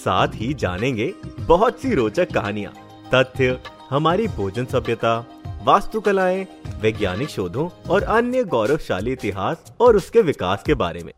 साथ ही जानेंगे बहुत सी रोचक कहानियाँ, तथ्य, हमारी भोजन सभ्यता, वास्तुकलाएँ, वैज्ञानिक शोधों और अन्य गौरवशाली इतिहास और उसके विकास के बारे में।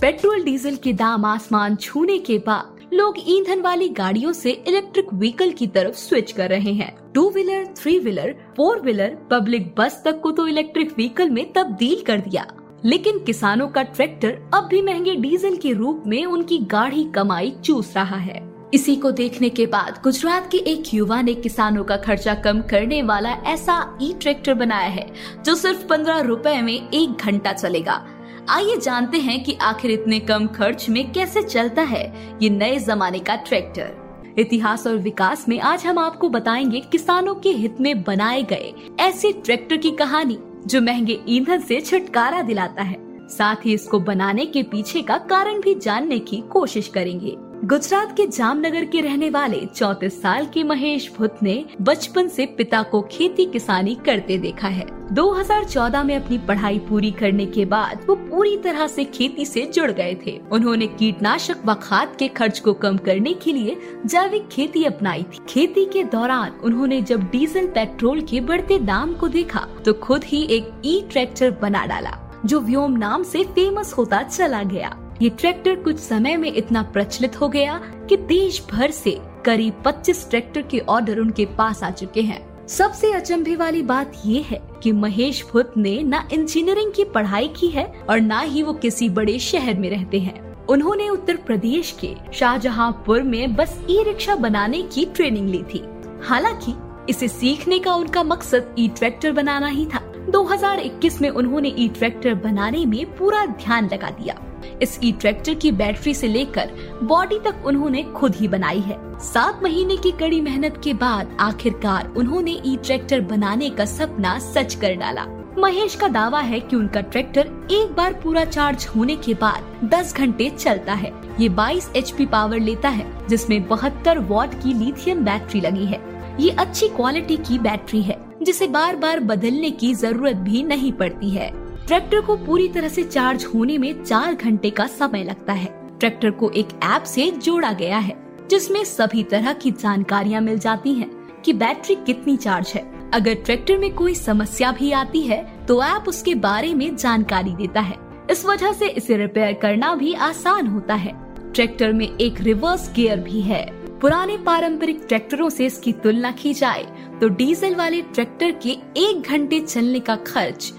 पेट्रोल डीजल के दाम आसमान छूने के बाद, लोग ईंधन वाली गाड़ियों से इलेक्ट्रिक व्हीकल की तरफ़ स्विच कर रहे हैं। Two wheeler, three wheeler, four wheeler, public bus तक को तो इलेक्ट्रिक व्हीकल में तब्दील कर दिया। लेकिन किसानों का ट्रैक्टर अब भी महँगे डीजल के रूप में उनकी गाढ़ी कमाई चूस रहा है। इसी को देखने के बाद गुजरात के एक युवा ने किसानों का खर्चा कम करने वाला ऐसा ई ट्रैक्टर बनाया है, जो सिर्फ़ पंद्रह रुपए में एक घंटा चलेगा। आइए जानते हैं कि आखिर इतने कम खर्च में कैसे चलता है ये नए जमाने का ट्रैक्टर। इतिहास और विकास में आज हम आपको बताएँगे किसानों के हित में बनाए गए ऐसे ट्रैक्टर की कहानी। जो महँगे ईंधन से छुटकारा दिलाता है। साथ ही इसको बनाने के पीछे का कारण भी जानने की कोशिश करेंगे। गुजरात के जामनगर के रहने वाले चौतीस साल के महेश भुत ने बचपन से पिता को खेती किसानी करते देखा है। 2014 में अपनी पढ़ाई पूरी करने के बाद वो पूरी तरह से खेती से जुड़ गए थे। उन्होंने कीटनाशक व खाद के खर्च को कम करने के लिए जैविक खेती अपनाई थी। खेती के दौरान उन्होंने जब डीजल, पेट्रोल के बढ़ते दाम को देखा तो खुद ही एक ई ट्रैक्टर बना डाला, जो व्योम नाम से फ़ेमस होता चला गया। ये ट्रैक्टर कुछ समय में इतना प्रचलित हो गया कि देश भर से करीब 25 ट्रैक्टर के ऑर्डर उनके पास आ चुके हैं। सबसे अचंभे वाली बात ये है कि महेश भुत ने न इंजीनियरिंग की पढ़ाई की है और न ही वो किसी बड़े शहर में रहते हैं। उन्होंने उत्तर प्रदेश के शाहजहांपुर में बस ई रिक्शा बनाने की ट्रेनिंग ली थी। हालाँकि इसे सीखने का उनका मकसद ई ट्रैक्टर बनाना ही था। 2021 में उन्होंने ई ट्रैक्टर बनाने में पूरा ध्यान लगा दिया। इस ई ट्रैक्टर की बैटरी से लेकर बॉडी तक उन्होंने खुद ही बनाई है। सात महीने की कड़ी मेहनत के बाद आखिरकार उन्होंने ई ट्रैक्टर बनाने का सपना सच कर डाला। महेश का दावा है कि उनका ट्रैक्टर एक बार पूरा चार्ज होने के बाद 10 घंटे चलता है। ये 22 एचपी पावर लेता है, जिसमें बहत्तर वॉट की लिथियम बैटरी लगी है। ये अच्छी क्वालिटी की बैटरी है, जिसे बार बार बदलने की ज़रूरत भी नहीं पड़ती है। ट्रैक्टर को पूरी तरह से चार्ज होने में चार घंटे का समय लगता है। ट्रैक्टर को एक ऐप से जोड़ा गया है, जिसमें सभी तरह की जानकारियाँ मिल जाती हैं कि बैटरी कितनी चार्ज है। अगर ट्रैक्टर में कोई समस्या भी आती है तो ऐप उसके बारे में जानकारी देता है। इस वजह से इसे रिपेयर करना भी आसान होता है। ट्रैक्टर में एक रिवर्स गियर भी है। पुराने पारंपरिक ट्रैक्टरों से इसकी तुलना की जाए तो डीजल वाले ट्रैक्टर के एक घंटे चलने का खर्च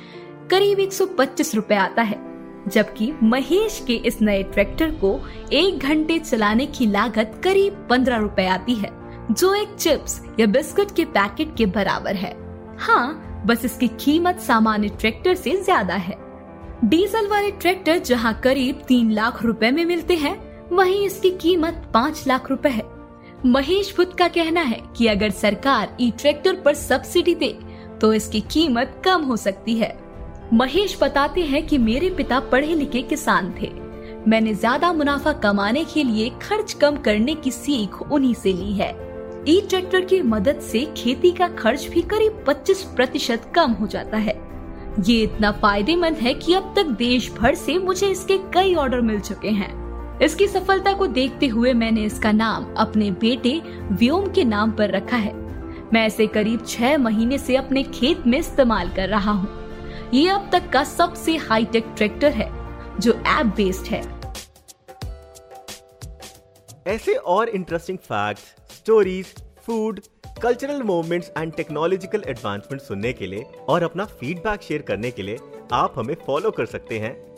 करीब 125 रुपए आता है, जबकि महेश के इस नए ट्रैक्टर को एक घंटे चलाने की लागत करीब पंद्रह रुपए आती है, जो एक चिप्स या बिस्कुट के पैकेट के बराबर है। हाँ बस इसकी कीमत सामान्य ट्रैक्टर से ज़्यादा है। डीजल वाले ट्रैक्टर जहाँ करीब तीन लाख रुपए में मिलते हैं, वहीं इसकी कीमत पाँच लाख रुपए है। महेश भुत का कहना है कि अगर सरकार ई ट्रैक्टर पर सब्सिडी दे तो इसकी कीमत कम हो सकती है। महेश बताते हैं कि मेरे पिता पढ़े लिखे किसान थे। मैंने ज़्यादा मुनाफा कमाने के लिए खर्च कम करने की सीख उन्हीं से ली है। ई ट्रैक्टर की मदद से खेती का खर्च भी करीब 25 प्रतिशत कम हो जाता है। ये इतना फ़ायदेमंद है कि अब तक देश भर से मुझे इसके कई ऑर्डर मिल चुके हैं। इसकी सफलता को देखते हुए मैंने इसका नाम अपने बेटे व्योम के नाम पर रखा है। मैं इसे करीब छह महीने से अपने खेत में इस्तेमाल कर रहा हूँ। ये अब तक का सबसे हाईटेक ट्रैक्टर है जो ऐप बेस्ड है। ऐसे और interesting facts, stories food cultural movements and technological advancement सुनने के लिए और अपना फीडबैक शेयर करने के लिए आप हमें फॉलो कर सकते हैं।